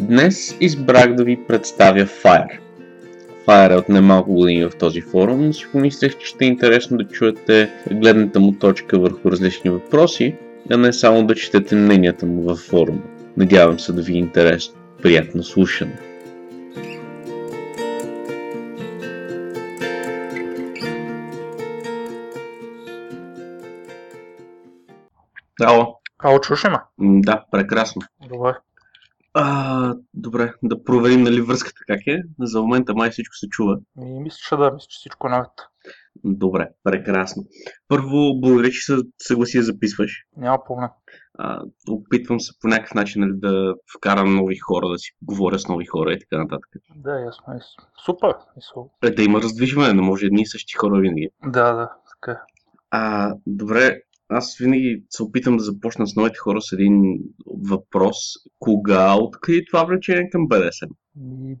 Днес избрах да ви представя Fire. Fire е от немалко години в този форум, но си помислех, че ще е интересно да чуете гледната му точка върху различни въпроси, а не само да четете мненията му във форума. Надявам се да ви е интересно. Приятно слушане! Ало. Ало, чуш ли ме? Да, прекрасно. Добре. А, добре, да проверим нали връзката как е. За момента май всичко се чува. И мисля, че да, мисля, че всичко е наред. Добре, прекрасно. Първо, благодаря, че се съгласи да записваш. Няма проблем. А, опитвам се по някакъв начин нали, да вкарам нови хора, да си говоря с нови хора и така нататък. Да, ясно. е. Супер. Мисъл. Е, да има раздвижване, не може едни и същи хора винаги. Да, да, така. А, добре, аз винаги се опитам да започна с новите хора с един въпрос. Кога откри това влечение към БДСМ? И...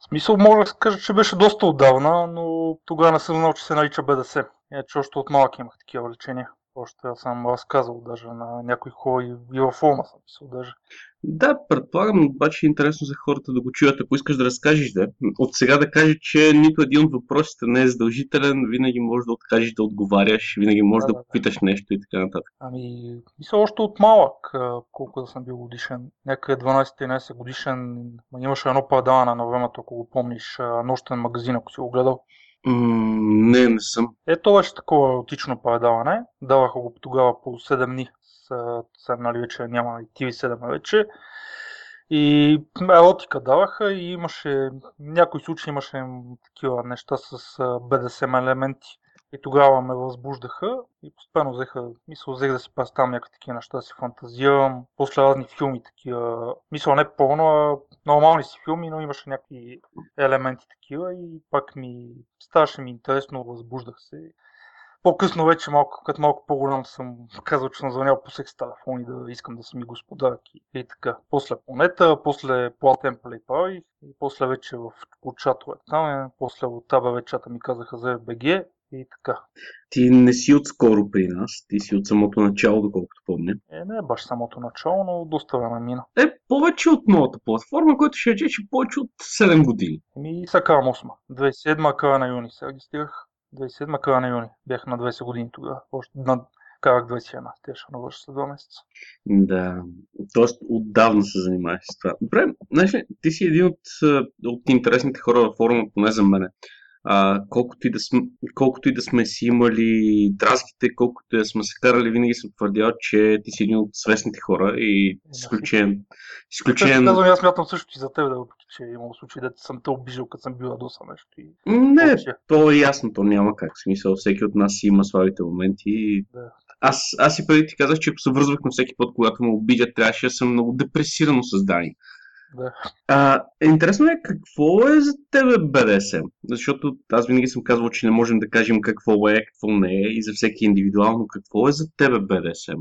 В смисъл, мога да кажа, че беше доста отдавна, но тогава не съм знал, че се нарича БДС. Е, че още от малък имах такива лечения. Още аз съм разказал даже на някои хора и, и във форума съм писал даже. Да, предполагам, обаче е интересно за хората да го чуят. Ако искаш да разкажеш, да. От сега да кажеш, че нито един от въпросите не е задължителен, винаги можеш да откажеш да отговаряш, винаги можеш Да, да да, да. попиташ нещо и така нататък. Ами, мисля, още от малък, колко да съм бил годишен, някъде 12-13 годишен, ма имаше едно предаване на времето, ако го помниш, нощен магазин, ако си го гледал. Не, не съм. Ето беше такова еротично предаване. Даваха го тогава по 7 дни. Сега нали вече няма и TV7 вече. И еротика даваха и имаше, някои случаи имаше такива неща с BDSM елементи. И тогава ме възбуждаха и постепенно взеха, мисля, взех да си представям някакви такива неща, да си фантазирам. После разни филми такива, мисля не пълно, а нормални си филми, но имаше някакви елементи такива и пак ми ставаше ми интересно, възбуждах се. По-късно вече, малко, като малко по-голям съм казал, че съм звънял по секс телефони да искам да са ми господарки и, и така. После планета, после платен плейпал и, и после вече в чатове там, после от АБВ чата ми казаха за FBG и така. Ти не си отскоро при нас, ти си от самото начало, доколкото помня. Е, не е баш самото начало, но доста време мина. Е, повече от моята платформа, което ще рече, че повече от 7 години. Сега карам 8. 2007 края на юни се регистрирах. 2007 края на юни. Бях на 20 години тогава. Още на... Карах 21. Те ще навърша след 2 месеца. Да, тоест отдавна се занимаваш с това. Добре, знаеш ли, ти си един от, а, от интересните хора във форума, поне за мене. А, колкото, и да сме, колкото и да сме си имали драските, колкото и да сме се карали, винаги съм твърдял, че ти си един от свестните хора и Честно на... казвам, аз смятам също и за теб, да, въпреки че е имало случаи, да съм те обижил, като съм бил ядосан нещо. И... Не, Въобще. то е ясно, то няма как. Смисъл, всеки от нас си има своите моменти. и Да. Аз, аз и преди ти казах, че ако се връзвах на всеки път, когато ме обидят, трябваше да съм много депресирано създание. Да. А, интересно е какво е за тебе БДСМ? Защото аз винаги съм казвал, че не можем да кажем какво е, какво не е и за всеки индивидуално какво е за тебе БДСМ.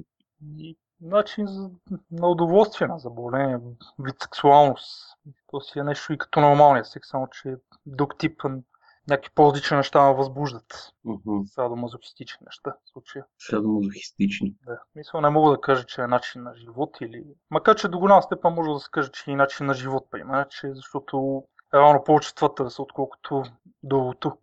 Начин за, на удоволствие, на заболение, вид сексуалност. То си е нещо и като нормалния секс, само че е друг тип, някакви по-различни неща ме възбуждат. Мгм. Садомазохистични неща в случая. Садомазохистични. Да. Мисля, не мога да кажа, че е начин на живот или... Макар, че до голяма степен може да се каже, че е начин на живот, приема, че защото реално повече това търса, отколкото другото.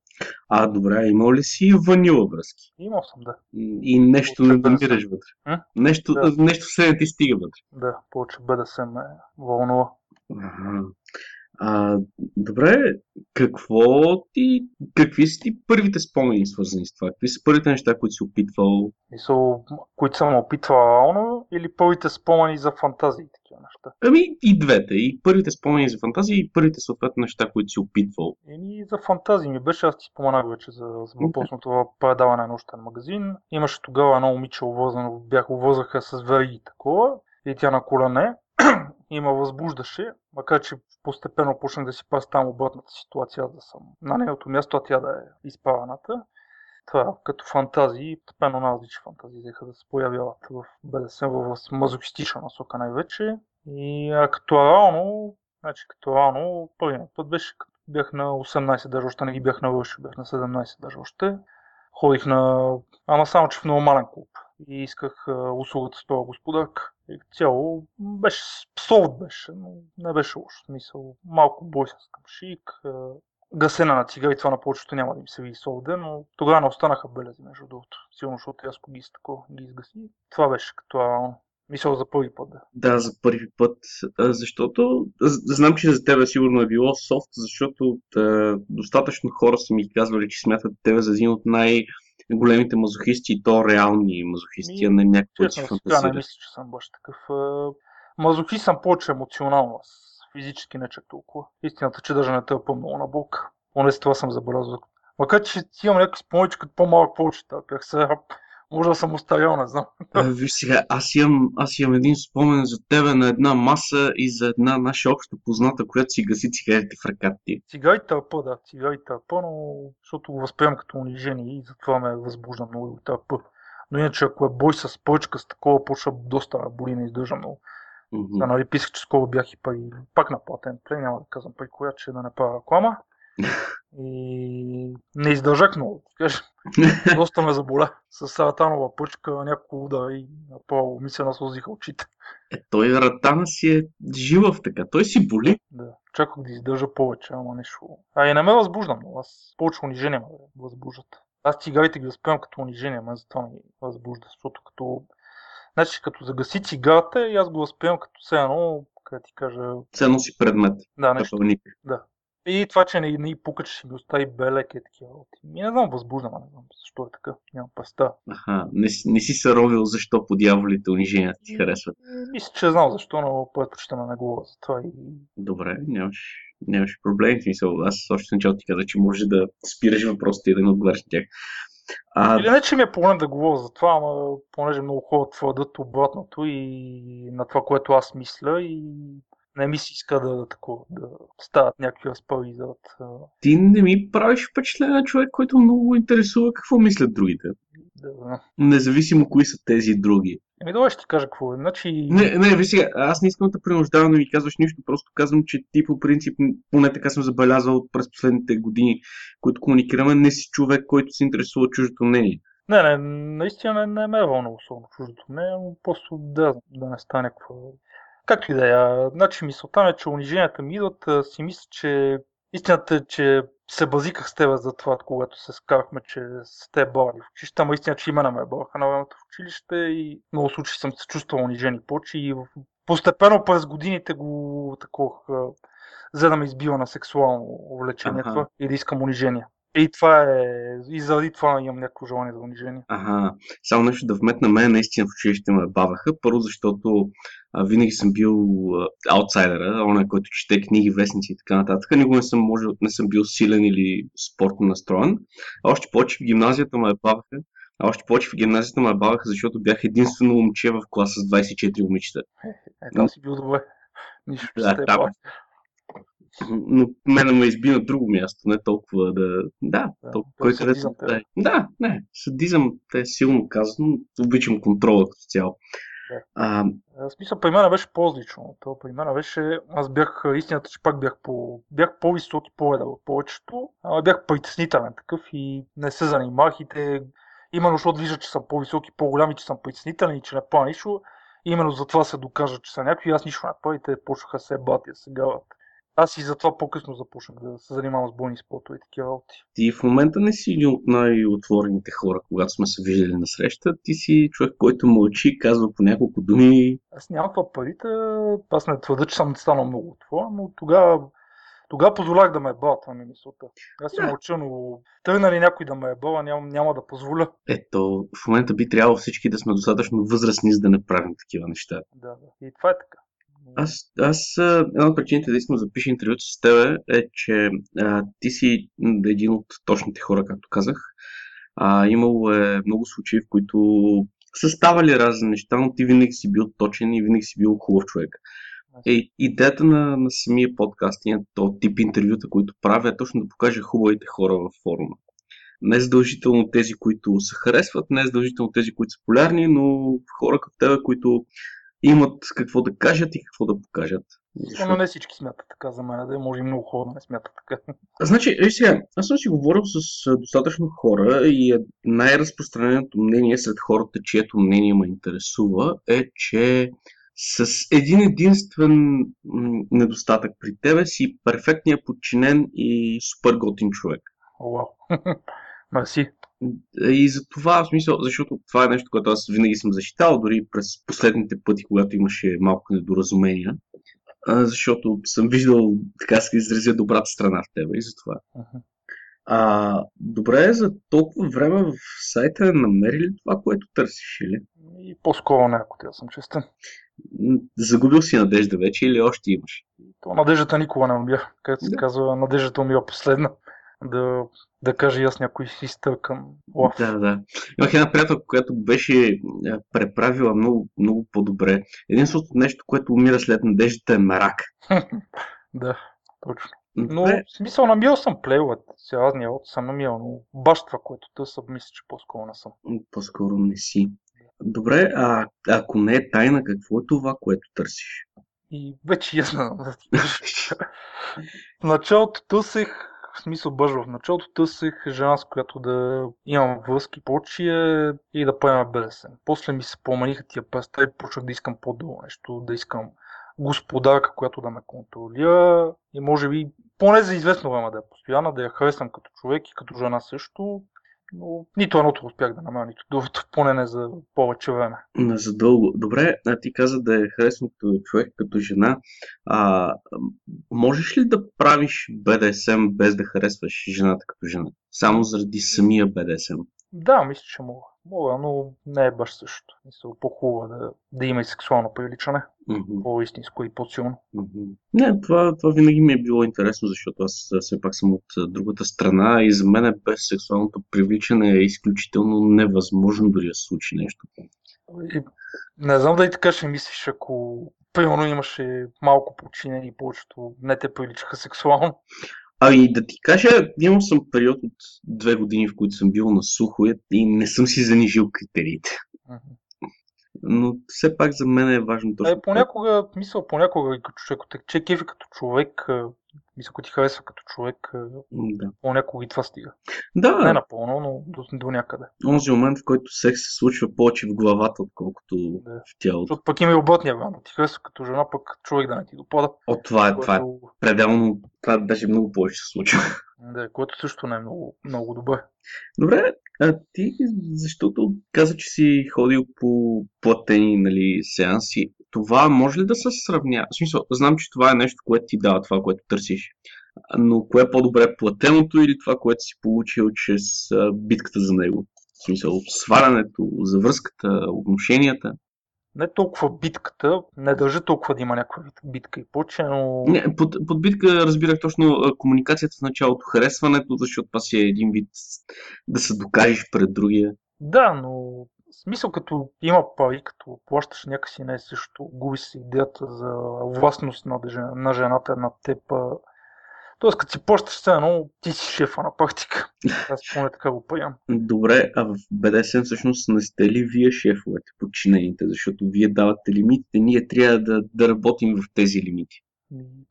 А, добре, имал ли си ванила връзки? Имал съм, да. И нещо не намираш вътре. М? Нещо, Да. нещо все не ти стига вътре. Да, повече БДСМ е вълнува. Ага. А, добре, какво ти, какви са ти първите спомени свързани с това? Какви са първите неща, които си опитвал? Мисъл, които съм опитвал реално или първите спомени за фантазии такива неща? Ами и двете. И първите спомени за фантазии и първите съответно неща, които си опитвал. Еми за фантазии ми беше, аз ти споменах вече за, за въпросното предаване на нощен магазин. Имаше тогава едно момиче увързано, бях увързаха с вериги такова и тя на колене и ме възбуждаше, макар че постепенно почнах да си представям обратната ситуация, да съм на нейното място, а тя да е изправената. Това като фантазии, постепенно на различни фантазии взеха да се появяват в БДСМ, в мазохистична насока най-вече. И а, като реално, значи като първият път беше като бях на 18 даже още не ги бях навършил, бях на 17 даже още. Ходих на, ама само че в нормален клуб и исках услугата с това господарка. И цяло беше софт беше, но не беше лошо. Смисъл, малко бой с камшик, гасена на цигари, това на повечето няма да им се види солде, но тогава не останаха белези, между другото. Силно, защото аз ги, тако, ги изгаси. Това беше като мисъл за първи път, да. Да, за първи път, защото знам, че за тебе сигурно е било софт, защото достатъчно хора са ми казвали, че смятат тебе за един от най- големите мазохисти и то реални мазохисти, а не някакви си фантазира. не мисля, че съм баш такъв. Мазохист съм повече емоционално, физически не чак толкова. Истината, че даже не търпа много на Бог. Поне с това съм забелязал. Макар, че имам някакви спомени, като по-малък повече търпях. Сега може да съм устарял, не знам. А, виж сега, аз имам, аз имам един спомен за тебе на една маса и за една наша обща позната, която си гаси цигарите в ръката ти. Цигари тълпа, да, цигари тълпа, но защото го възприемам като унижение и затова ме възбужда много от тълпа. Но иначе ако е бой с пъчка, с такова почва доста боли, не издържа много. Mm-hmm. Да, нали, писах, че скоро бях и пари, пак на платен плей, няма да казвам пари, коя, че да не правя реклама. И не издържах много. Доста ме заболя. С саратанова пъчка, няколко удара и направо ми се наслозиха очите. Е, той ратана си е живъв така. Той си боли. Да. Чаках да издържа повече, ама нещо. А и не ме възбуждам, аз повече унижение ме възбуждат. Аз цигарите ги възприемам като унижение, ама затова ме възбужда, защото като Значи, като загаси цигарата, и аз го възприемам като все едно, как ти кажа... Все едно си предмет. Да, нещо. Да. И това, че не, не пука, че ще ми остави белек е такива. Ми не знам, възбуждам, не знам защо е така. Нямам представа. Аха, не, не си се ровил защо по дяволите униженията ти харесват. Мисля, че знам защо, но предпочитам не говоря за това. И... Добре, нямаш, нямаш проблем. В смисъл, аз още начало ти казах, че може да спираш въпросите и да не отговаряш тях. А... Или не, че ми е проблем да говоря за това, ама понеже много хора твърдат обратното и на това, което аз мисля и не ми се иска да, такова, да стават някакви разпари зад... Ти не ми правиш впечатление на човек, който много интересува какво мислят другите. Да. Независимо кои са тези други. Еми, добре, ще ти кажа какво е. Значи... Не, не, ви сега, аз не искам да принуждавам да ми казваш нищо, просто казвам, че ти по принцип, поне така съм забелязал през последните години, които комуникираме, не си човек, който се интересува чуждото мнение. Не, не, наистина не, не ме е вълна особено чуждото мнение, но просто да, да не стане какво. Както и да е. Значи мисълта ми е, че униженията ми идват, си мисля, че истината е, че се базиках с теб за това, когато се скарахме, че с те бали в училище. Ама истина, че имена ме баха на времето в училище и много случаи съм се чувствал унижени почи и постепенно през годините го такова за да ме избива на сексуално увлечение ага. и да искам унижение. И това е. И заради това имам някакво желание за унижение. Ага. Само нещо да вметна мен, наистина в училище ме баваха. Първо, защото а, винаги съм бил аутсайдера, он който чете книги, вестници и така нататък. Никога не съм, може, не съм бил силен или спортно настроен. А още повече в гимназията ме баваха. А още повече в гимназията ме баваха, защото бях единствено момче в класа с 24 момичета. Е, е там си бил добре. Нищо, да, там, но мене ме изби на друго място, не толкова да... Да, да толкова, кой където... Да, да, не, садизъм е силно казано, обичам контрола като цяло. Да. А, в смисъл, при мен беше по-различно. То при мен беше, аз бях, истината, че пак бях, по, бях по-висок и по-еда в повечето, а бях притеснителен такъв и не се занимах и те, именно защото виждат, че съм по-висок и по-голям и че съм притеснителен и че не правя нищо, именно за това се докажа, че са някакви, аз нищо не правя и те почнаха се бати, се гават. Аз и затова по-късно започнах да се занимавам с бойни спортове и такива работи. Ти в момента не си един от най-отворените хора, когато сме се виждали на среща. Ти си човек, който мълчи, казва по няколко думи. Аз нямам това парите. Аз не твърда, че съм станал много от това, но тогава Тогава позволях да ме ебала, това ми мисълта. Аз Да. мълча, но тръгна ли някой да ме ебала, няма, няма да позволя. Ето, в момента би трябвало всички да сме достатъчно възрастни, за да не правим такива неща. Да, да. И това е така. Аз, аз а, една от причините да искам да запиша интервюто с тебе е, че а, ти си един от точните хора, както казах. А, имало е много случаи, в които са ставали разни неща, но ти винаги си бил точен и винаги си бил хубав човек. Е, идеята на, на самия подкаст и на този тип интервюта, които правя, е точно да покажа хубавите хора във форума. Не задължително тези, които се харесват, не задължително тези, които са полярни, но хора като тебе, които имат какво да кажат и какво да покажат. Но Защото... не всички смятат така за мен, да е, може и много хора да не смятат така. Значи, виж сега, аз съм си говорил с а, достатъчно хора и е най-разпространеното мнение сред хората, чието мнение ме интересува, е, че с един единствен недостатък при тебе си перфектният подчинен и супер готин човек. Вау. Мерси. И за това, в смисъл, защото това е нещо, което аз винаги съм защитавал, дори през последните пъти, когато имаше малко недоразумения, защото съм виждал, така се изразя, добрата страна в тебе и затова. Мгм. А, добре, за толкова време в сайта е намерили това, което търсиш или? И по-скоро не, ако да съм честен. Загубил си надежда вече или още имаш? То надеждата никога не умира. Както се Да. казва, надеждата умира последна. Да, да кажа и аз някой си изтъркан. Да, да. Имах една приятелка, която беше преправила много, много по-добре. Единственото нещо, което умира след надеждата е мрак. да, точно. Но в смисъл намирал съм си разния от съм намирал, но баш това, което търся, мисля, че по-скоро не съм. по-скоро не си. Добре, а ако не е тайна, какво е това, което търсиш? И вече ясно. В началото търсех, смисъл бъжва, в началото търсех жена, с която да имам връзки, прочие и да правим БДСМ. После ми се промениха тия представи, почнах да искам по-дълго нещо, да искам господарка, която да ме контролира и може би поне за известно време да е постоянна, да я харесвам като човек и като жена също. Но нито едното успях да намеря, нито другото, поне не за повече време. На задълго. Добре, а ти каза да е харесвам като човек, като жена. А, можеш ли да правиш БДСМ без да харесваш жената като жена? Само заради самия БДСМ. Да, мисля, че мога. Мога, но не е баш също. Мисля, по-хубаво да, да има и сексуално привличане. Мгм, По-истинско и по-силно. мгм. Не, това, това винаги ми е било интересно, защото аз все пак съм от другата страна и за мен е без сексуалното привличане е изключително невъзможно дори да случи нещо. И, не знам дали така ще мислиш, ако примерно имаше малко подчинени и повечето не те привличаха сексуално. Ами да ти кажа, имал съм период от две години, в които съм бил на сухо и- не съм си занижил критериите. Но все пак за мен е важно точно. Е, понякога, мисля, понякога като те че кефи като човек, а, мисля, ако ти харесва като човек, а, Да. понякога и това стига. Не Да, напълно, но до, до някъде. онзи момент, в който секс се случва повече в главата, отколкото Да. в тялото. Защото пък има и обратния вариант. Ти харесва като жена, пък човек да не ти допада. О, това е, това е Което, пределно, това даже много повече се случва. да, което също не е много, много добре. Добре, а ти, защото каза, че си ходил по платени нали, сеанси, това може ли да се сравня? В смисъл, знам, че това е нещо, което ти дава това, което търсиш. Но кое е по-добре, платеното или това, което си получил чрез битката за него? В смисъл, свалянето, завръзката, отношенията. Не толкова битката, не държа толкова да има някаква бит- битка и поче, но Не, под, под битка разбирах точно комуникацията в началото, харесването, защото това си е един вид да се докажеш пред другия. да, но смисъл като има пари, като плащаш някакси не е също, губи се идеята за властност на, дъж- на жената над теб. Тоест като си плащаш все едно, ти си шефа на практика. Аз поне така го приемам. Добре, а в BDSM всъщност не сте ли вие шефовете, подчинените, защото вие давате лимитите, ние трябва да, да работим в тези лимити.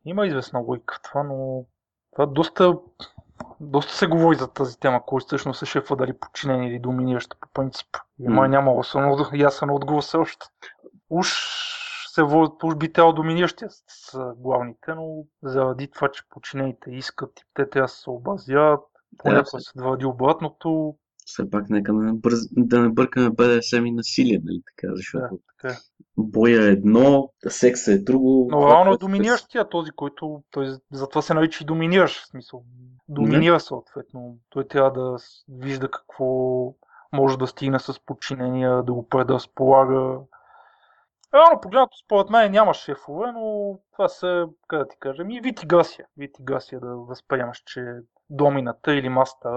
Има известна логика в това, но това доста, доста се говори за тази тема, кой всъщност е шефа, дали подчинен или доминиращ по принцип. И май М. няма особено ясен отговор все още. Уж се би трябвало доминиращия с главните, но заради това, че подчинените искат и те трябва да се съобразят, понякога се върди обратното. Все пак нека да не, бърз, да не бъркаме BDSM и насилие, нали така, защото Да, така е. боя е едно, секса е друго. Но реално е доминиращия този, който той затова се нарича и доминираш, в смисъл. Доминира съответно. Той трябва да вижда какво може да стигне с подчинения, да го предразполага. Реално погледнато, според мен няма шефове, но това са, как да ти вид и гасия. Вид и гасия да възприемаш, че домината или маста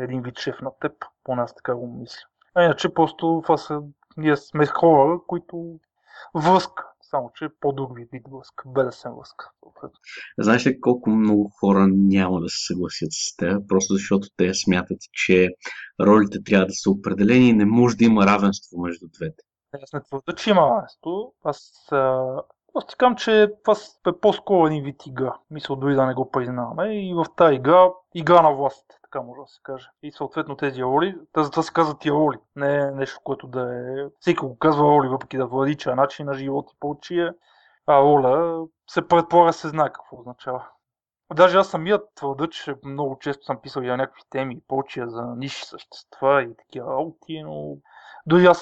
е един вид шеф на теб, по нас така го мисля. А иначе просто това са, ние сме хора, които връзка, само че по-друг вид връзка, БДСМ връзка. Знаеш ли колко много хора няма да се съгласят с теб, просто защото те смятат, че ролите трябва да са определени и не може да има равенство между двете. Аз не твърда, че има равенство. Аз аз ти казвам, че това е по-скоро един вид игра. Мисля, дори да не го признаваме. И в тази игра, игра на власт, така може да се каже. И съответно тези роли, затова се казват и роли. Не е нещо, което да е... Всеки го казва роли, въпреки да твърди, че е начин на живот и прочие. А роля се предполага се знае какво означава. Даже аз самият твърда, че много често съм писал и на някакви теми и прочие за ниши същества и такива работи, но дори аз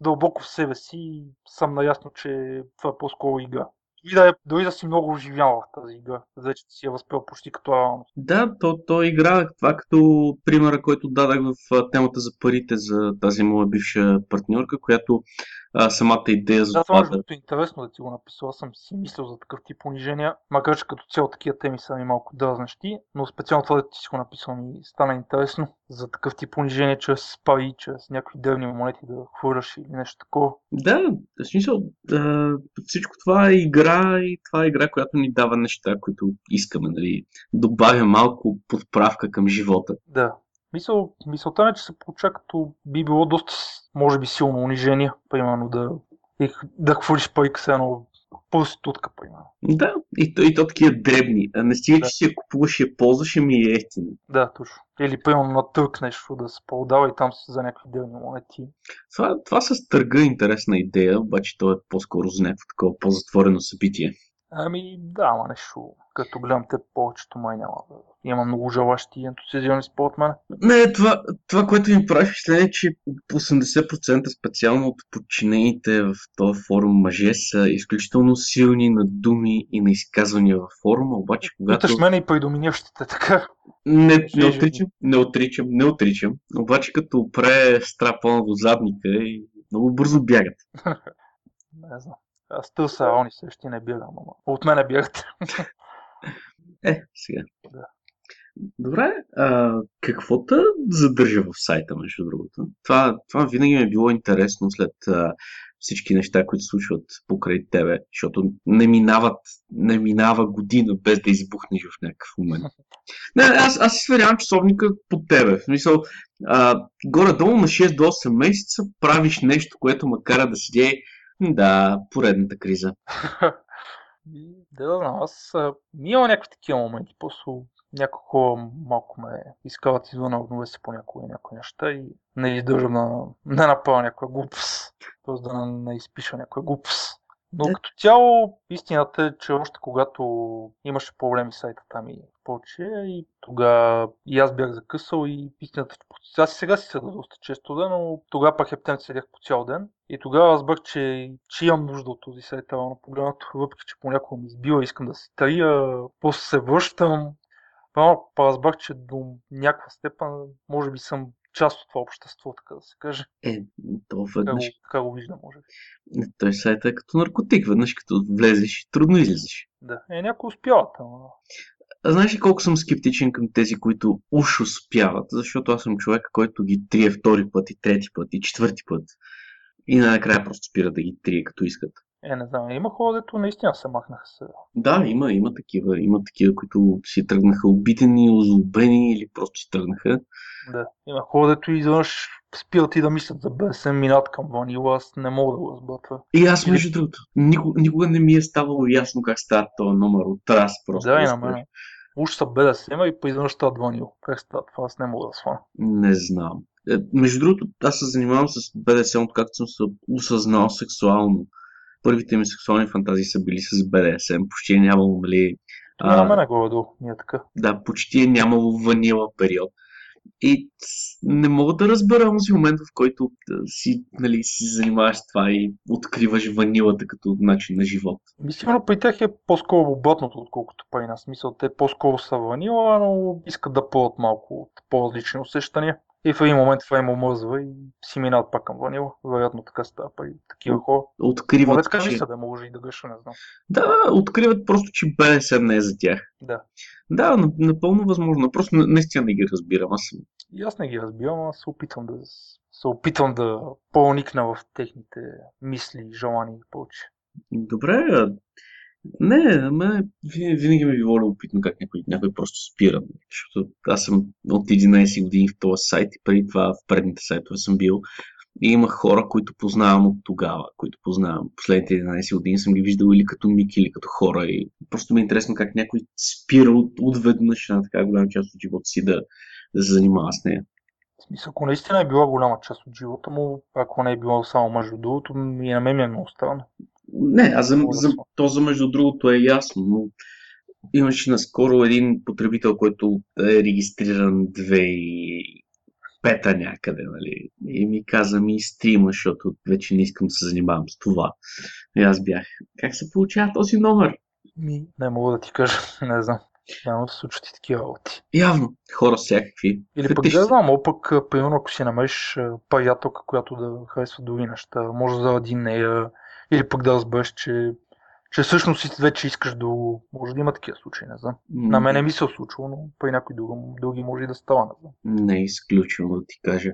дълбоко в себе си съм наясно, че това е по-скоро игра. И да е, дори да си много оживял в тази игра, вече си я възпел почти като реалност. Да, то, то игра, това като примера, който дадах в темата за парите за тази моя бивша партньорка, която а, самата идея за да, това. Да, е интересно да ти го написал. Съм си мислил за такъв тип понижения, макар че като цяло такива теми са ми малко дразнещи, но специално това да ти си го написал ми стана интересно за такъв тип понижение чрез пари, чрез някакви древни монети да хвърляш или нещо такова. Да, в смисъл, да, всичко това е игра и това е игра, която ни дава неща, които искаме, нали, добавя малко подправка към живота. Да, Мисъл, мисълта е, че се получа като би било доста, може би, силно унижение, примерно да, да хвърлиш пари с едно проститутка, примерно. Да, и то, и то такива дребни. А не стига, да. че си я купуваш и я ползваш, ми е ефтино. Да, точно. Или примерно на търк нещо да се продава и там си за някакви дребни монети. Това, това с търга е интересна идея, обаче то е по-скоро за някакво такова по-затворено събитие. Ами да, ама нещо, като гледам те повечето май няма има много желащи и ентусиазирани според мен. Не, това, това което ми прави впечатление е, че 80% специално от подчинените в този форум мъже са изключително силни на думи и на изказвания във форума, обаче когато... Питаш мене и предоминиращите, така? Не, не отричам, не отричам, не отричам. Обаче като пре страпа до задника и много бързо бягат. не знам. Аз търса они също не бягам, ама от мене бягат. е, сега. Да. Добре, а, какво те задържа в сайта, между другото? Това, това винаги ми е било интересно след а, всички неща, които случват покрай тебе, защото не, минават, не минава година без да избухнеш в някакъв момент. Не, аз, аз си сверявам часовника по тебе. В смисъл, а, горе-долу на 6 до 8 месеца правиш нещо, което ме кара да седя да, поредната криза. да, да знам, аз имам някакви такива моменти, просто някои хора малко ме изкарат извън равновесие по някои, някои неща и не издържам да не направя някоя глупост. Тоест да не изпиша някоя глупост. Но да. като цяло, истината е, че още когато имаше проблеми с сайта там и повече, и тогава и аз бях закъсал и истината, аз и сега си седа доста често, да, но тогава пак ептем седях по цял ден. И тогава разбрах, че, че имам нужда от този сайт, на погледнато, въпреки че понякога ми избива, искам да се тария, после се връщам, Малко разбрах, че до някаква степен може би съм част от това общество, така да се каже. Е, то веднъж... Така го, виждам, може би. Той сайт е като наркотик, веднъж като влезеш, трудно излизаш. Да, е, някой успяват, ама... А знаеш ли колко съм скептичен към тези, които уж успяват? Защото аз съм човек, който ги трие втори път и трети път и четвърти път. И накрая просто спира да ги трие, като искат. Е, не знам, има хора, дето наистина се махнаха се. Да, има, има такива. Има такива, които си тръгнаха обидени, озлобени или просто си тръгнаха. Да, има хора, дето изведнъж спират и да мислят за БСМ, минат към ванила, аз не мога да го разбера И аз, между другото, никога, никога не ми е ставало ясно как става този номер от раз просто. Да, и на мен. Уж са БДСМ и поизведнъж стават ванил. Как става това, аз не мога да свана. Не знам. Е, между другото, аз се занимавам с БДСМ, откакто съм се осъзнал сексуално първите ми сексуални фантазии са били с БДСМ, почти е нямало, нали... Няма на горе ние така. Да, почти е нямало ванила период. И не мога да разбера този момент, в който си, нали, си занимаваш с това и откриваш ванилата като начин на живот. Мисля, при тях е по-скоро обратното, отколкото при нас. Смисъл, те по-скоро са ванила, но искат да пълват малко от по-различни усещания. И в един момент това им омръзва и си минават пак към ванила. Вероятно така става при такива хора. Откриват, Моля, че... да може и да греша, не знам. Да, откриват просто, че БДСМ не е за тях. Да. Да, напълно възможно. Просто наистина не ги разбирам. Аз и аз не ги разбирам, аз се опитвам да се опитвам да проникна в техните мисли, желания и прочее. Добре, не, на мен винаги ми е било любопитно как някой, някой просто спира. Защото аз съм от 11 години в този сайт и преди това в предните сайтове съм бил. И има хора, които познавам от тогава, които познавам. Последните 11 години съм ги виждал или като мики, или като хора. И просто ми е интересно как някой спира от, отведнъж на така голяма част от живота си да, да се занимава с нея. Смисъл, ако наистина е била голяма част от живота му, ако не е било само между другото, и на мен ми е много странно. Не, а за, за, то за между другото е ясно, но имаше наскоро един потребител, който е регистриран пета някъде, нали? И ми каза ми стрима, защото вече не искам да се занимавам с това. И аз бях. Как се получава този номер? Ми, не мога да ти кажа, не знам. Явно се случват и такива работи. Явно. Хора всякакви. Или пък да знам, пък, примерно, ако си намериш приятелка, която да харесва други неща, може да заради нея, или пък да разбереш, че, че всъщност вече искаш да Може да има такива случаи, не знам. Mm. На мен не ми се е случило, но при някой други, други може и да става, не знам. Не е изключено да ти кажа.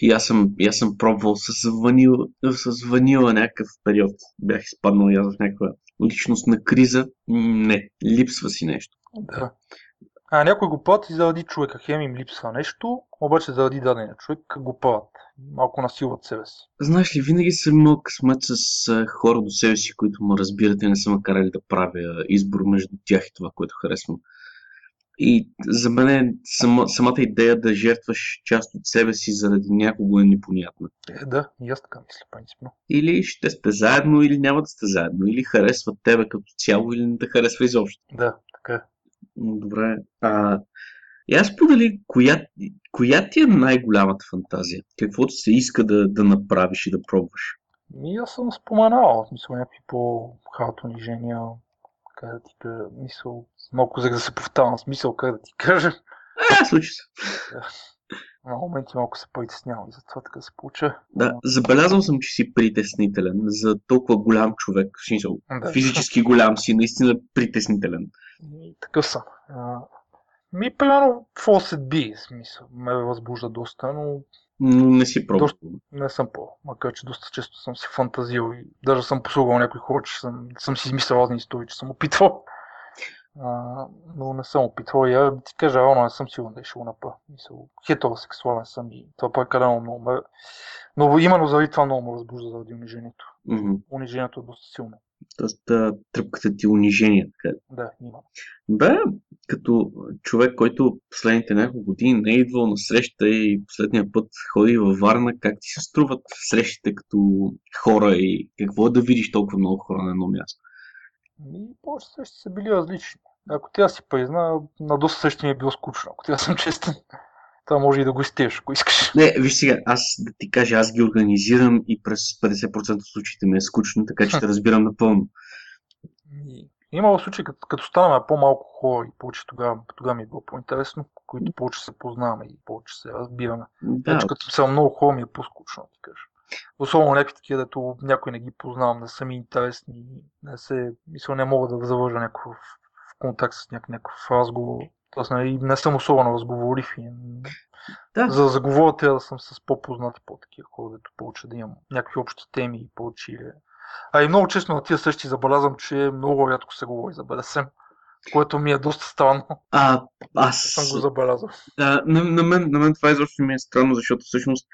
И аз съм, аз съм пробвал с ванила, с ванила някакъв период. Бях изпаднал аз в някаква личностна криза. Не, липсва си нещо. Да. А някой го плати заради човека. Хем им липсва нещо, обаче заради дадения човек го правят. Малко насилват себе си. Знаеш ли, винаги съм имал късмет с хора до себе си, които ме разбират и не са ме карали да правя избор между тях и това, което харесвам. И за мен е сама, самата идея да жертваш част от себе си заради някого е непонятна. Е, да, и аз така мисля, принципно. Или ще сте заедно, или няма да сте заедно. Или харесват тебе като цяло, или не те харесва изобщо. Да, така е. Добре. А, и аз подали, коя, коя ти е най-голямата фантазия? Каквото се иска да, да направиш и да пробваш? Ми, аз съм споменал, в смисъл някакви по-хард унижения, как да ти кажа, мисъл, малко за да се повтарям, смисъл, как да ти кажа. А, случи се. На моменти малко се притеснявам и затова така се получа. Да, забелязал съм, че си притеснителен за толкова голям човек. Смисъл, да. физически голям си, наистина притеснителен. И такъв съм. А, ми, примерно, Fawcett B, смисъл, ме възбужда доста, но... Но не си пробвал. Не съм по, макар че доста често съм си фантазил и даже съм послугал някой хора, че съм, съм си измислял разни истории, че съм опитвал. А, но не съм опитвал и я ти кажа, но не съм сигурен да е шел на път. Мисъл, хетеросексуален съм и това пак е много много. Но именно заради това много ме възбужда заради унижението. Mm-hmm. Унижението е доста силно. Тоест, тръпката ти унижение. Така. Да, има. Да, като човек, който последните няколко години не е идвал на среща и последния път ходи във Варна, как ти се струват срещите като хора и какво е да видиш толкова много хора на едно място? И повече срещи са били различни. Ако тя си призна, на доста срещи ми е било скучно, ако тя съм честен. Това може и да го изтееш, ако искаш. Не, виж сега, аз да ти кажа, аз ги организирам и през 50% от случаите ми е скучно, така че те разбирам напълно. Имало случаи, като, като станаме по-малко хора и повече тогава, тогава ми е било по-интересно, които повече се познаваме и повече се разбираме. Да. Вече като съм много хора ми е по-скучно, ти кажа. Особено някакви такива, дето някой не ги познавам, не са ми интересни, не се, мисля, не мога да завържа някакъв в контакт с някакъв разговор. Тоест, нали, не съм особено разговорив и да. За да заговоря трябва да съм с по-познати по-такива хора, дето получа да имам някакви общи теми и повече. А и много честно на тия същи забелязвам, че много рядко се говори за БДСМ, което ми е доста странно. А, аз... Съм го забелязал. Да, на, на, мен, на мен това изобщо ми е странно, защото всъщност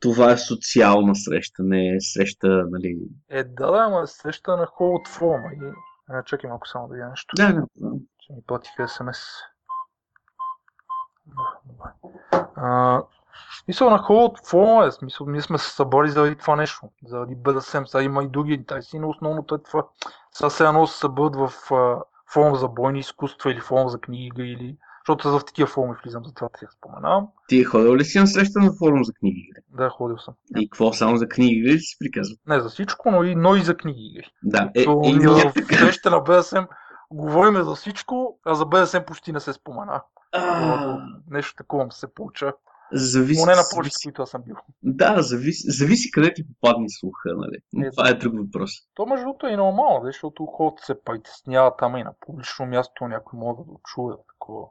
това е социална среща, не е среща, нали... Е, да, да, ама е среща на хора от форма. И... А, чакай малко само да я нещо. Да, да. Ще ми платиха смс. А, смисъл на от форма е, смисъл, ние сме се събрали заради това нещо, заради БДСМ, сега има и други интереси, но основното е това. Сега се едно се събърт в форум за бойни изкуства или форум за книга или Защото за в такива форуми влизам, затова ти я споменавам. Ти е ходил ли си на среща на форум за книги игри? Да, ходил съм. И какво само за книги игри си приказват? Не за всичко, но и, но и за книги игри. Да, е, То е, ние е, в среща на BSM говориме за всичко, а за BSM почти не се спомена. а, Нещо такова се получа. зависи, Поне на повечето, които аз съм бил. Да, зависи, зависи къде ти попадне слуха, нали? Но Е, Това е друг въпрос. То между другото е нормално, бе, защото хората се притесняват там и на публично място някой може да го чуе. Такова.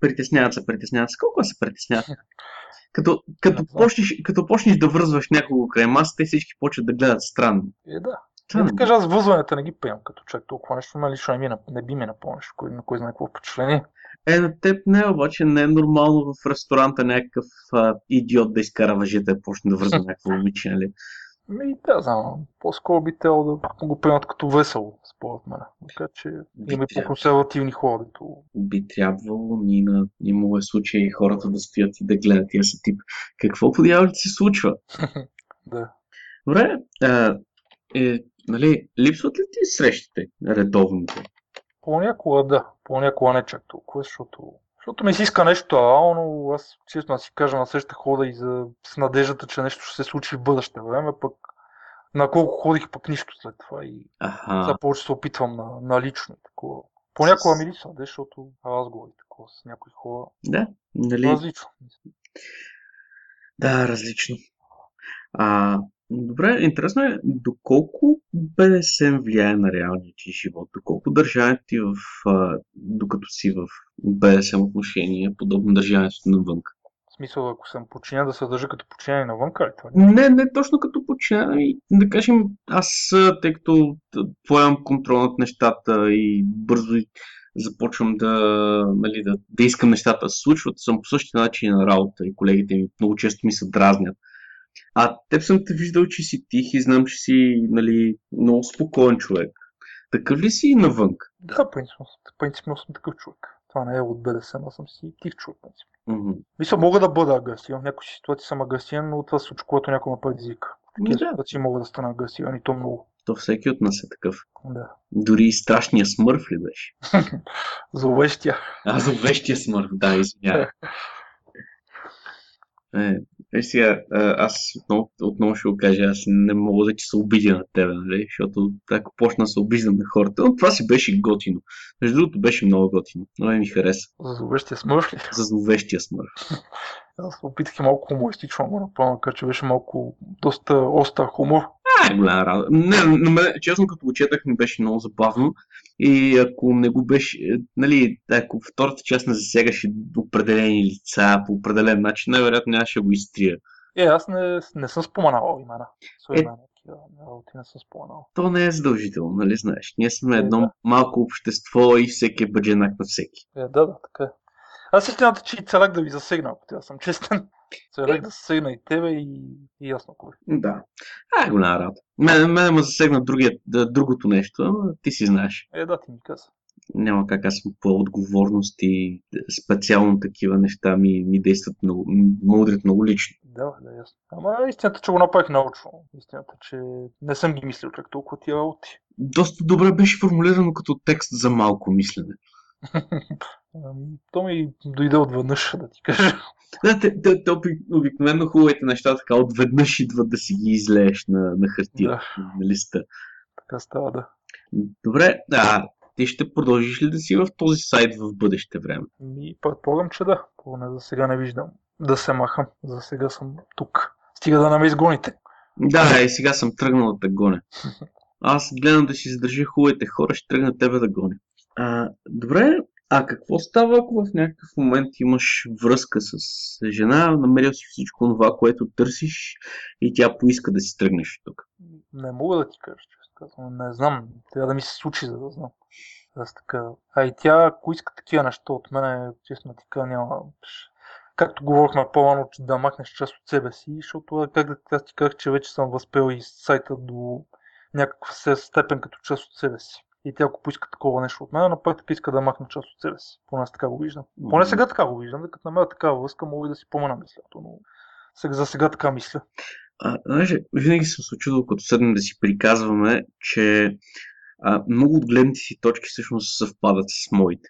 Притесняват се, притесняват се. Колко се притесняват? Като, като, почнеш, като почнеш да връзваш някого край масата, те всички почват да гледат странно. Е, да. Не да кажа, аз възването не ги приемам като човек толкова нещо, но лично не, ми, нап- не би ми напълнил, кой, на кой знае какво впечатление. Е, на теб не, обаче не е нормално в ресторанта някакъв а, идиот да изкара въжета и почне да връзва някакво момиче, нали? Ми, да, знам, по-скоро би трябвало да го приемат като весело, според мен. Така че Би има и по-консервативни хора, дето Би трябвало, Нина, имало е случаи хората да стоят и да гледат и са тип. Какво по дяволите се случва? да. Добре, е, нали, липсват ли ти срещите редовните? Понякога да, понякога не чак толкова, защото, защото ми се иска нещо реално, аз честно си кажа на среща хода и за, с надеждата, че нещо ще се случи в бъдеще време, пък на колко ходих пък нищо след това и Аха. сега повече се опитвам на, на лично такова. Понякога ми липсва, защото разговори такова с някои хора. Да, нали? Различно. Да, различно. А, добре, интересно е доколко БДСМ влияе на реалния ти живот, доколко държането ти в, а, докато си в БДСМ отношение, е подобно държането навън. В смисъл, ако съм подчинен да се държа като подчинен навънка ли това? Не, не точно като подчинен, ами да кажем, аз, тъй като поемам контрол над нещата и бързо започвам да, нали, да, да искам нещата да се случват, съм по същия начин на работа и колегите ми много често ми се дразнят. А теб съм те виждал, че си тих и знам, че си нали, много спокоен човек. Такъв ли си и навън? Да, принципно, принципно съм такъв човек. Това не е от БДСМ, аз съм си тих човек. принципно. Мгм. Мисля, мога да бъда агресивен. В някои ситуации съм агресивен, но това се случва, когато някой ме предизвика. Такива да, ситуации мога да стана агресивен и то много. то всеки от нас е такъв. Да. Дори и страшния смърв ли беше? Зловещия. А, за вещия смърт, да, извинявай. Е сега, аз отново, отново ще го кажа, аз не мога да ти се обидя на тебе, нали? Защото ако почна да се обиждам на хората, но това си беше готино. Между другото беше много готино. Много ми хареса. За зловещия смърт ли? За зловещия смърт. Аз опитах и малко хумористично направя, така че беше малко доста остър хумор. А, голяма работа. Не, на мен, честно като го четах ми беше много забавно и ако не го беше, е, нали, ако втората част не засягаше определени лица по определен начин, най-вероятно нямаше го изтрия. Е, аз не, не съм споменавал имена. Свои Е. работи не съм споменавал. То не е задължително, нали знаеш. Ние сме Е, едно да. малко общество и всеки е бъдженак на всеки. Е, да, да, така е. Аз истината, че и целях да ви засегна, ако да съм честен. Целях да засегна и тебе и, и ясно кой. Да. А, голяма работа. Мен, мен ме засегна другия, другото нещо, ама ти си знаеш. Е, да, ти ми каза. Няма как аз по отговорност и специално такива неща ми, ми действат много, ме удрят много лично. Да, да, ясно. Ама истината, че го направих научно. Истината, че не съм ги мислил чак толкова тия работи. Доста добре беше формулирано като текст за малко мислене. Ами, то ми дойде отведнъж, да ти кажа. Да, те, те, те обик, обикновено хубавите неща така отведнъж идват да си ги излееш на, на хартия, Да. на листа. Така става, да. Добре, а ти ще продължиш ли да си в този сайт в бъдеще време? Ми, предполагам, че да. Поне за сега не виждам да се махам. За сега съм тук. Стига да не ме изгоните. Да, и сега съм тръгнал да гоня. Аз гледам да си задържа хубавите хора, ще тръгна тебе да гоня. А, добре, а какво става, ако в някакъв момент имаш връзка с жена, намерил си всичко това, което търсиш и тя поиска да си тръгнеш тук? Не мога да ти кажа, често казвам. Не знам. Трябва да ми се случи, за да знам. Аз така. А и тя, ако иска такива неща от мен, честно кажа, няма. Както говорихме по-рано, че да махнеш част от себе си, защото как аз ти казах, че вече съм възпел и сайта до някаква степен като част от себе си. И тя ако поиска такова нещо от мен, на практика иска да махне част от себе си. Поне аз така го виждам. Поне сега така го виждам, като намеря такава връзка, мога и да си помена мислято, но сега, за сега така мисля. А, знаеш, винаги съм се очудвал, като седнем да си приказваме, че а, много от гледните си точки всъщност съвпадат с моите.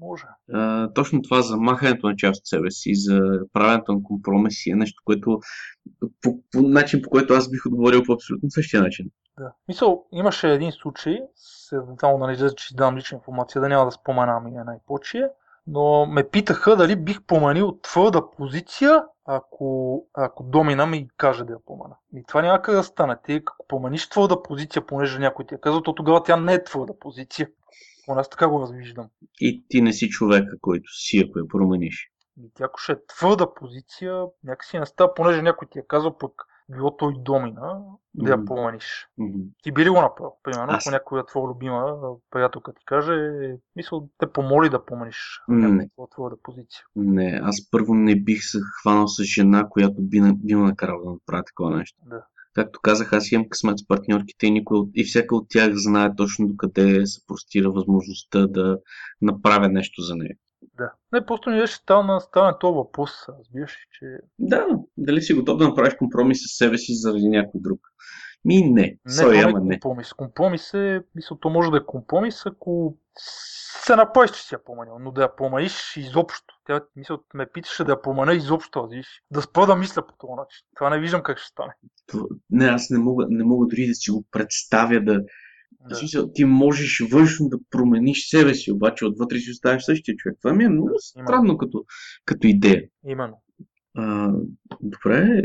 Може. А, точно това за махането на част от себе си, за правенето на компромиси е нещо, което по, по начин, по който аз бих отговорил по абсолютно същия начин. Да. Мисъл, имаше един случай, само нали, да че дам лична информация, да няма да споменам и най-почие, но ме питаха дали бих променил твърда позиция, ако, ако домина ми каже да я помена. И това няма как да стане. Ти ако промениш твърда позиция, понеже някой ти е казал, то тогава тя не е твърда позиция. Поне аз така го развиждам. И ти не си човека, който си, ако я промениш. И тя ако ще е твърда позиция, някакси не става, понеже някой ти е казал пък било той домина, да я промениш. Mm-hmm. Ти би ли го направил? Примерно, Аз- ако някоя твоя любима приятелка ти каже, мисъл, те помоли да промениш някаква твоя позиция. Не, аз първо не бих се хванал с жена, която би, на- би ме накарал да направя такова нещо. Да. Както казах, аз имам късмет с партньорките и, никой от, и всяка от тях знае точно докъде се простира възможността да направя нещо за нея. Да. Не, просто ми беше стана, стана този въпрос, разбираш, че Да, дали си готов да направиш компромис с себе си заради някой друг? Ми не. не, то не ама не. компромис. Компромис е, мисля, то може да е компромис, ако се направиш, че си я променил, но да я промениш изобщо. Тя, мисля, ме питаше да я променя изобщо, разбираш. Да спра да мисля по този начин. Това не виждам как ще стане. Не, аз не мога, не мога дори да си го представя да... Да. Смисъл, ти можеш външно да промениш себе си, обаче отвътре си оставаш същия човек. Това ми е много Да, странно като, като идея. Именно. А, добре,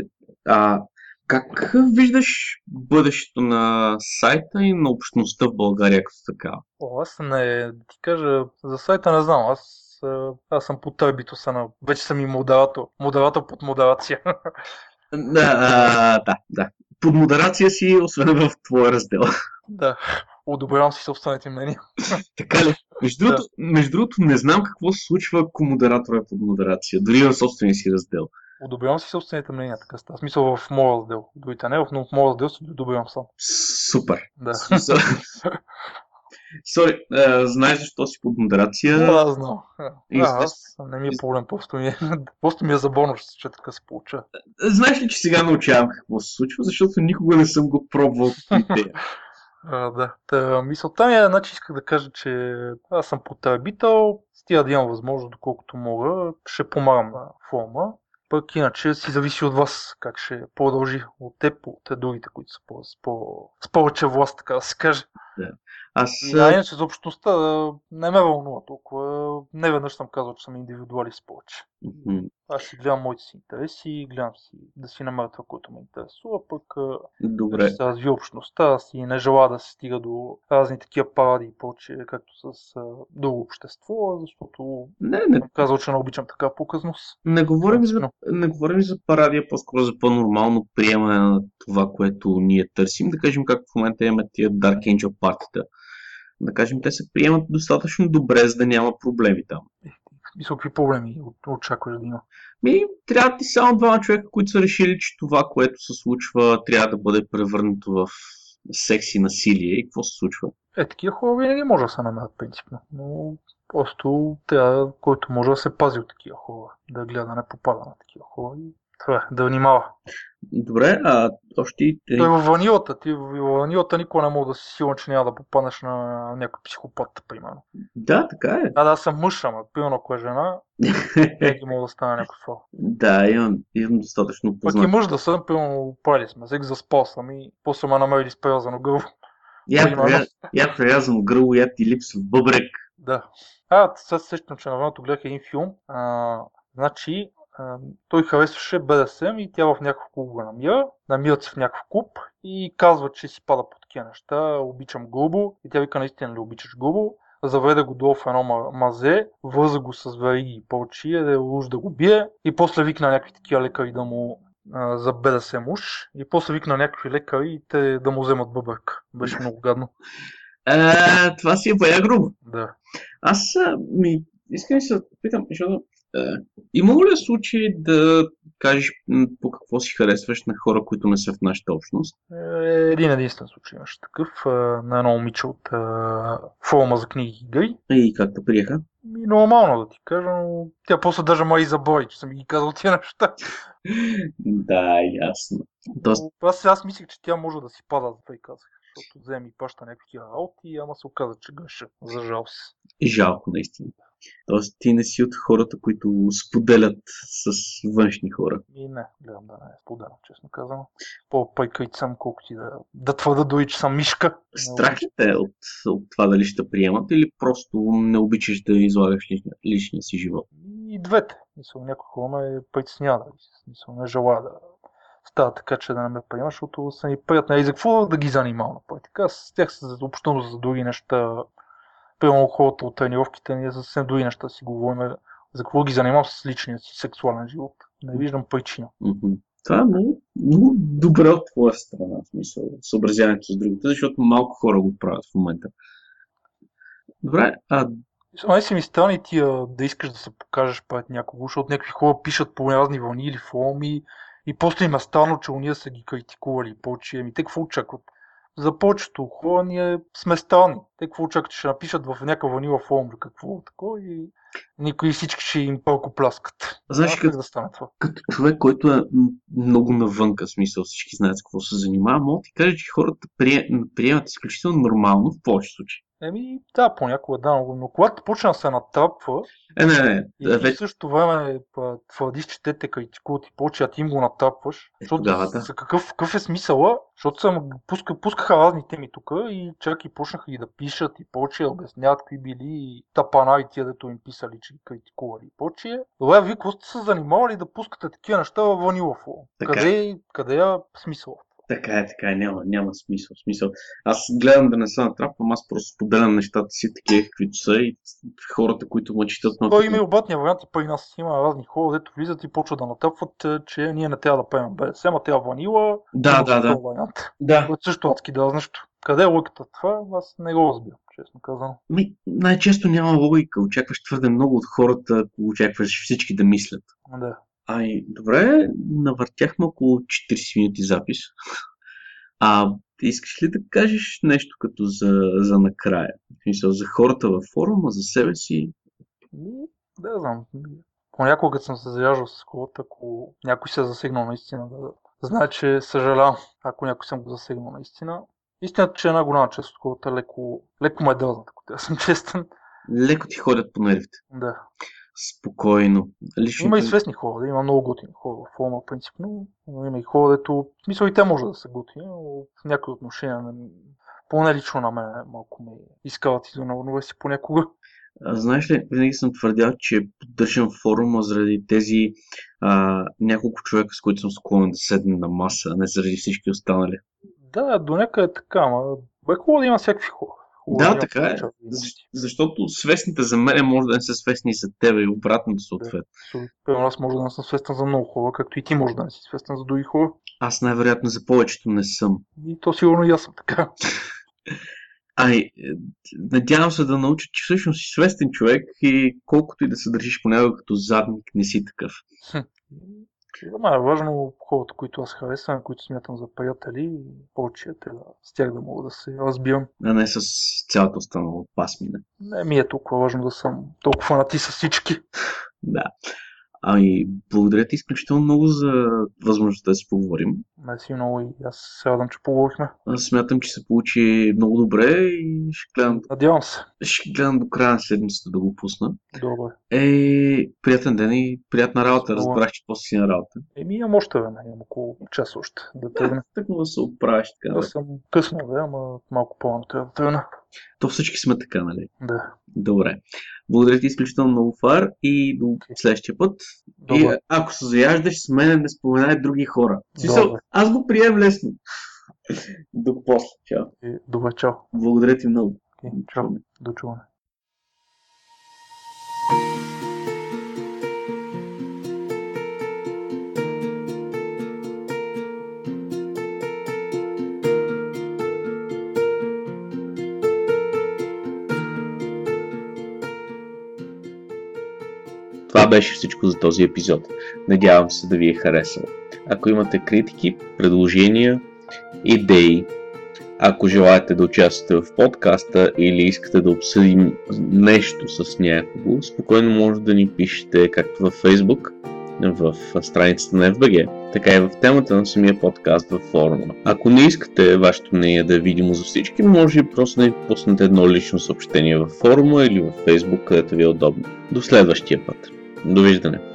а как виждаш бъдещето на сайта и на общността в България като такава? О, аз не, да ти кажа, за сайта не знам, аз, аз съм по търбитоса на, вече съм и модератор, модератор под модерация. Да, да, да. Под модерация си, освен в твоя раздел. да, одобрявам си собствените мнения. Така ли? Между другото, между другото, не знам какво се случва, ако модератор е под модерация, дори в собствения си раздел. Одобрявам си собствените мнения, така става. Смисъл в моя раздел. Другите не, но в моя раздел ги одобрявам сам. Супер. Да. Сори, а, знаеш защо си под модерация? Да, знам. И Да, аз не ми е проблем, просто ми е, просто ми е забавно, че- така се получава. Знаеш ли, че сега научавам какво се случва, защото никога не съм го пробвал идея. А, да. Та, мисълта ми е, значи исках да кажа, че аз съм потребител, стига да имам възможност, доколкото мога, ще помагам на форума. Пък иначе си зависи от вас как ще продължи от теб, от другите, които са с, по, с повече власт, така да се каже. Аз а иначе за общността не ме вълнува толкова. Не веднъж съм казал, че съм индивидуалист повече. м, Аз си гледам моите си интереси, гледам си да си намеря това, което ме интересува, пък добре. се разви общността, аз и не желая да се стига до разни такива паради и прочее, както с а, друго общество, защото Не, не, съм казал, че не обичам така показност. не говорим за, не говорим за парадия, по-скоро за по-нормално приемане на това, което ние търсим. Да кажем, как в момента имаме тия Dark Angel партита. Да кажем, те се приемат достатъчно добре, за да няма проблеми там. Мисля, какви проблеми очакваш да има. Ми, трябва ти само двама човека, които са решили, че това, което се случва, трябва да бъде превърнато в секси насилие. И какво се случва? Е, такива хора винаги може да се намерят принципно, но просто трябва, който може да се пази от такива хора, да гледа да не попада на такива хора и това е, да внимава. Добре, а още... Той във ванилата, ти в ванилата никога не мога да си сигурен, че няма да попаднеш на някой психопат, примерно. Да, така е. А да, аз съм мъж, ама примерно ако е жена, винаги мога да стане това. да, имам, имам достатъчно Пък и мъж да съм, примерно правили сме, сега заспал съм и после ме намерили с превязано гърло. Я, прерязано гърло, я ти липсва бъбрек. Да. А, сега се сещам, че на времето гледах един филм. А, значи, той харесваше БДСМ и тя в някакъв клуб го намира. Намират се в някакъв клуб и казва, че си пада по такива неща. Обичам грубо. И тя вика, наистина ли обичаш грубо? Заведе го долу в едно ма- мазе, върза го с вериги и прочие, да уж да го бие. И после викна някакви такива лекари да му а, за БДСМ уж. И после викна някакви лекари и те да му вземат бъбък. Беше много гадно. А, това си е бая грубо. Да. Аз ми искам да се питам, защото а, имало ли е случай да кажеш по какво си харесваш на хора, които не са в нашата общност? Е, Един единствен случай имаше такъв а, на едно момиче от форума за книги игри. И как те приеха? И нормално да ти кажа, но тя после даже май и забрави, че съм ги казал тия неща. Да, ясно. Но Аз, аз мислех, че тя може да си пада, затова и казах. Защото вземе и паща някакви такива работи, ама се оказа, че гъша. За жалост. жалко наистина. Тоест ти не си от хората, които споделят с външни хора. И не, гледам да не е споделям, честно казано. По-пайкайт съм, колко ти да, да твърда дори, че съм мишка. Страх ли те от, от това дали ще приемат или просто не обичаш да излагаш личния, личния си живот? И двете. Мисъл, някой хора ме притеснява. Мисъл, не желая да става така, че да не ме приемаш, защото са ни приятни. И за какво да ги занимавам на практика? С тях се общувам за други неща. Примерно хората от тренировките, ние за съвсем други неща си говорим. За какво ги занимавам с личния си сексуален живот. Не виждам причина. Това е много, много добре от твоя страна, в смисъл, съобразяването с другите, защото малко хора го правят в момента. Добре, а май си ми стане ти да искаш да се покажеш пред някого, защото някакви хора пишат по разни вълни или форуми и после им е странно, че уния са ги критикували и прочие. Ами те какво очакват? За повечето хора ние сме странни. Те какво очакват, че ще напишат в някакъв ванила форум за какво такова и никой всички ще им пълко пляскат. Знаеш, като, да стане това? като човек, който е много навънка, смисъл всички знаят с какво се занимава, мога да ти кажа, че хората приемат изключително нормално в повечето случаи. Еми, да, понякога да, но когато почна да се натрапва е, не, не, и да, в същото време твърдиш, че те те критикуват и повече, а ти им го натрапваш, е, защото да, да. Какъв, какъв е смисъла, защото съм, пуска, пускаха разни теми тук и чак и почнаха и да пишат и повече, обясняват какви били и тапана и тия, дето им писали, че критикували и повече. Добре, вие какво сте се занимавали да пускате такива неща в Ванила Къде, къде е смисъл? Така е, така е, няма, няма смисъл. смисъл. Аз гледам да не се натрапвам, аз просто споделям нещата си такива, каквито са и хората, които ме четат. На Той има и обратния вариант, и при нас има разни хора, дето влизат и почват да натрапват, е, че ние не трябва да пеем без. Ама трябва ванила. Да, да, да. Вариант. Да. Което също адски да нещо. Къде е логиката това? Аз не го разбирам, честно казвам. Ми, най-често няма логика. Очакваш твърде много от хората, ако очакваш всички да мислят. Да. Ай, добре, навъртяхме около 40 минути запис. А искаш ли да кажеш нещо като за, за накрая? Мисъл, за хората във форума, за себе си? Да, знам. Понякога, съм се заяждал с хората, ако някой се е засегнал наистина, да знае, че съжалявам, ако някой съм го засегнал наистина. Истината, че една голяма част от хората леко, леко ме дълнат, ако да съм честен. Леко ти ходят по нервите. Да спокойно. Лично... Има и свестни хора, да, има много готини хора в форума, принципно. Има и хора, дето, смисъл и те може да са готини, но в някои отношения, поне лично на мен малко ме изкават из върнове си понякога. А, знаеш ли, винаги съм твърдял, че поддържам форума заради тези а, няколко човека, с които съм склонен да седна на маса, а не заради всички останали. Да, до някъде е така, ама бе хубаво да има всякакви хора. Да, така е. защото свестните за мен може да не са свестни за тебе и обратно съответно. Да, аз може да не съм свестен за много хора, както и ти може да не си свестен за други хора. Аз най-вероятно за повечето не съм. И то сигурно и аз съм така. Ай, надявам се да науча, че всъщност си свестен човек и колкото и да се държиш понякога като задник, не си такъв. За мен е важно хората, които аз харесвам, които смятам за приятели, повече да, с тях да мога да се разбивам. А не с цялата останала пасмина. Не ми е толкова важно да съм толкова фанати с всички. да. Ами, благодаря ти изключително много за възможността да си поговорим. Мерси много и аз се радвам, че поговорихме. Аз смятам, че се получи много добре и ще гледам... Надявам се. Ще гледам до края на седмицата да го пусна. Добре. Е, приятен ден и приятна работа. Разбрах, че после си на работа. Еми, имам още време, имам около час още да тръгна. Да, да се оправиш така. Да, съм късно, да, ама малко по-рано трябва да тръгна. То всички сме така, нали? Да. Добре. Благодаря ти изключително много, Фар, и до следващия път. Добре. И ако се заяждаш с мен, не споменай други хора. Смисъл, аз го прием лесно. До после. Чао. Добре, чао. Благодаря ти много. чао. До чуване. Това беше всичко за този епизод. Надявам се да ви е харесал. Ако имате критики, предложения, идеи, ако желаете да участвате в подкаста или искате да обсъдим нещо с някого, спокойно може да ни пишете както във Facebook, в страницата на FBG, така и в темата на самия подкаст във форума. Ако не искате вашето мнение да е видимо за всички, може и просто да ни пуснете едно лично съобщение във форума или във Facebook, където ви е удобно. До следващия път. Não duvido também.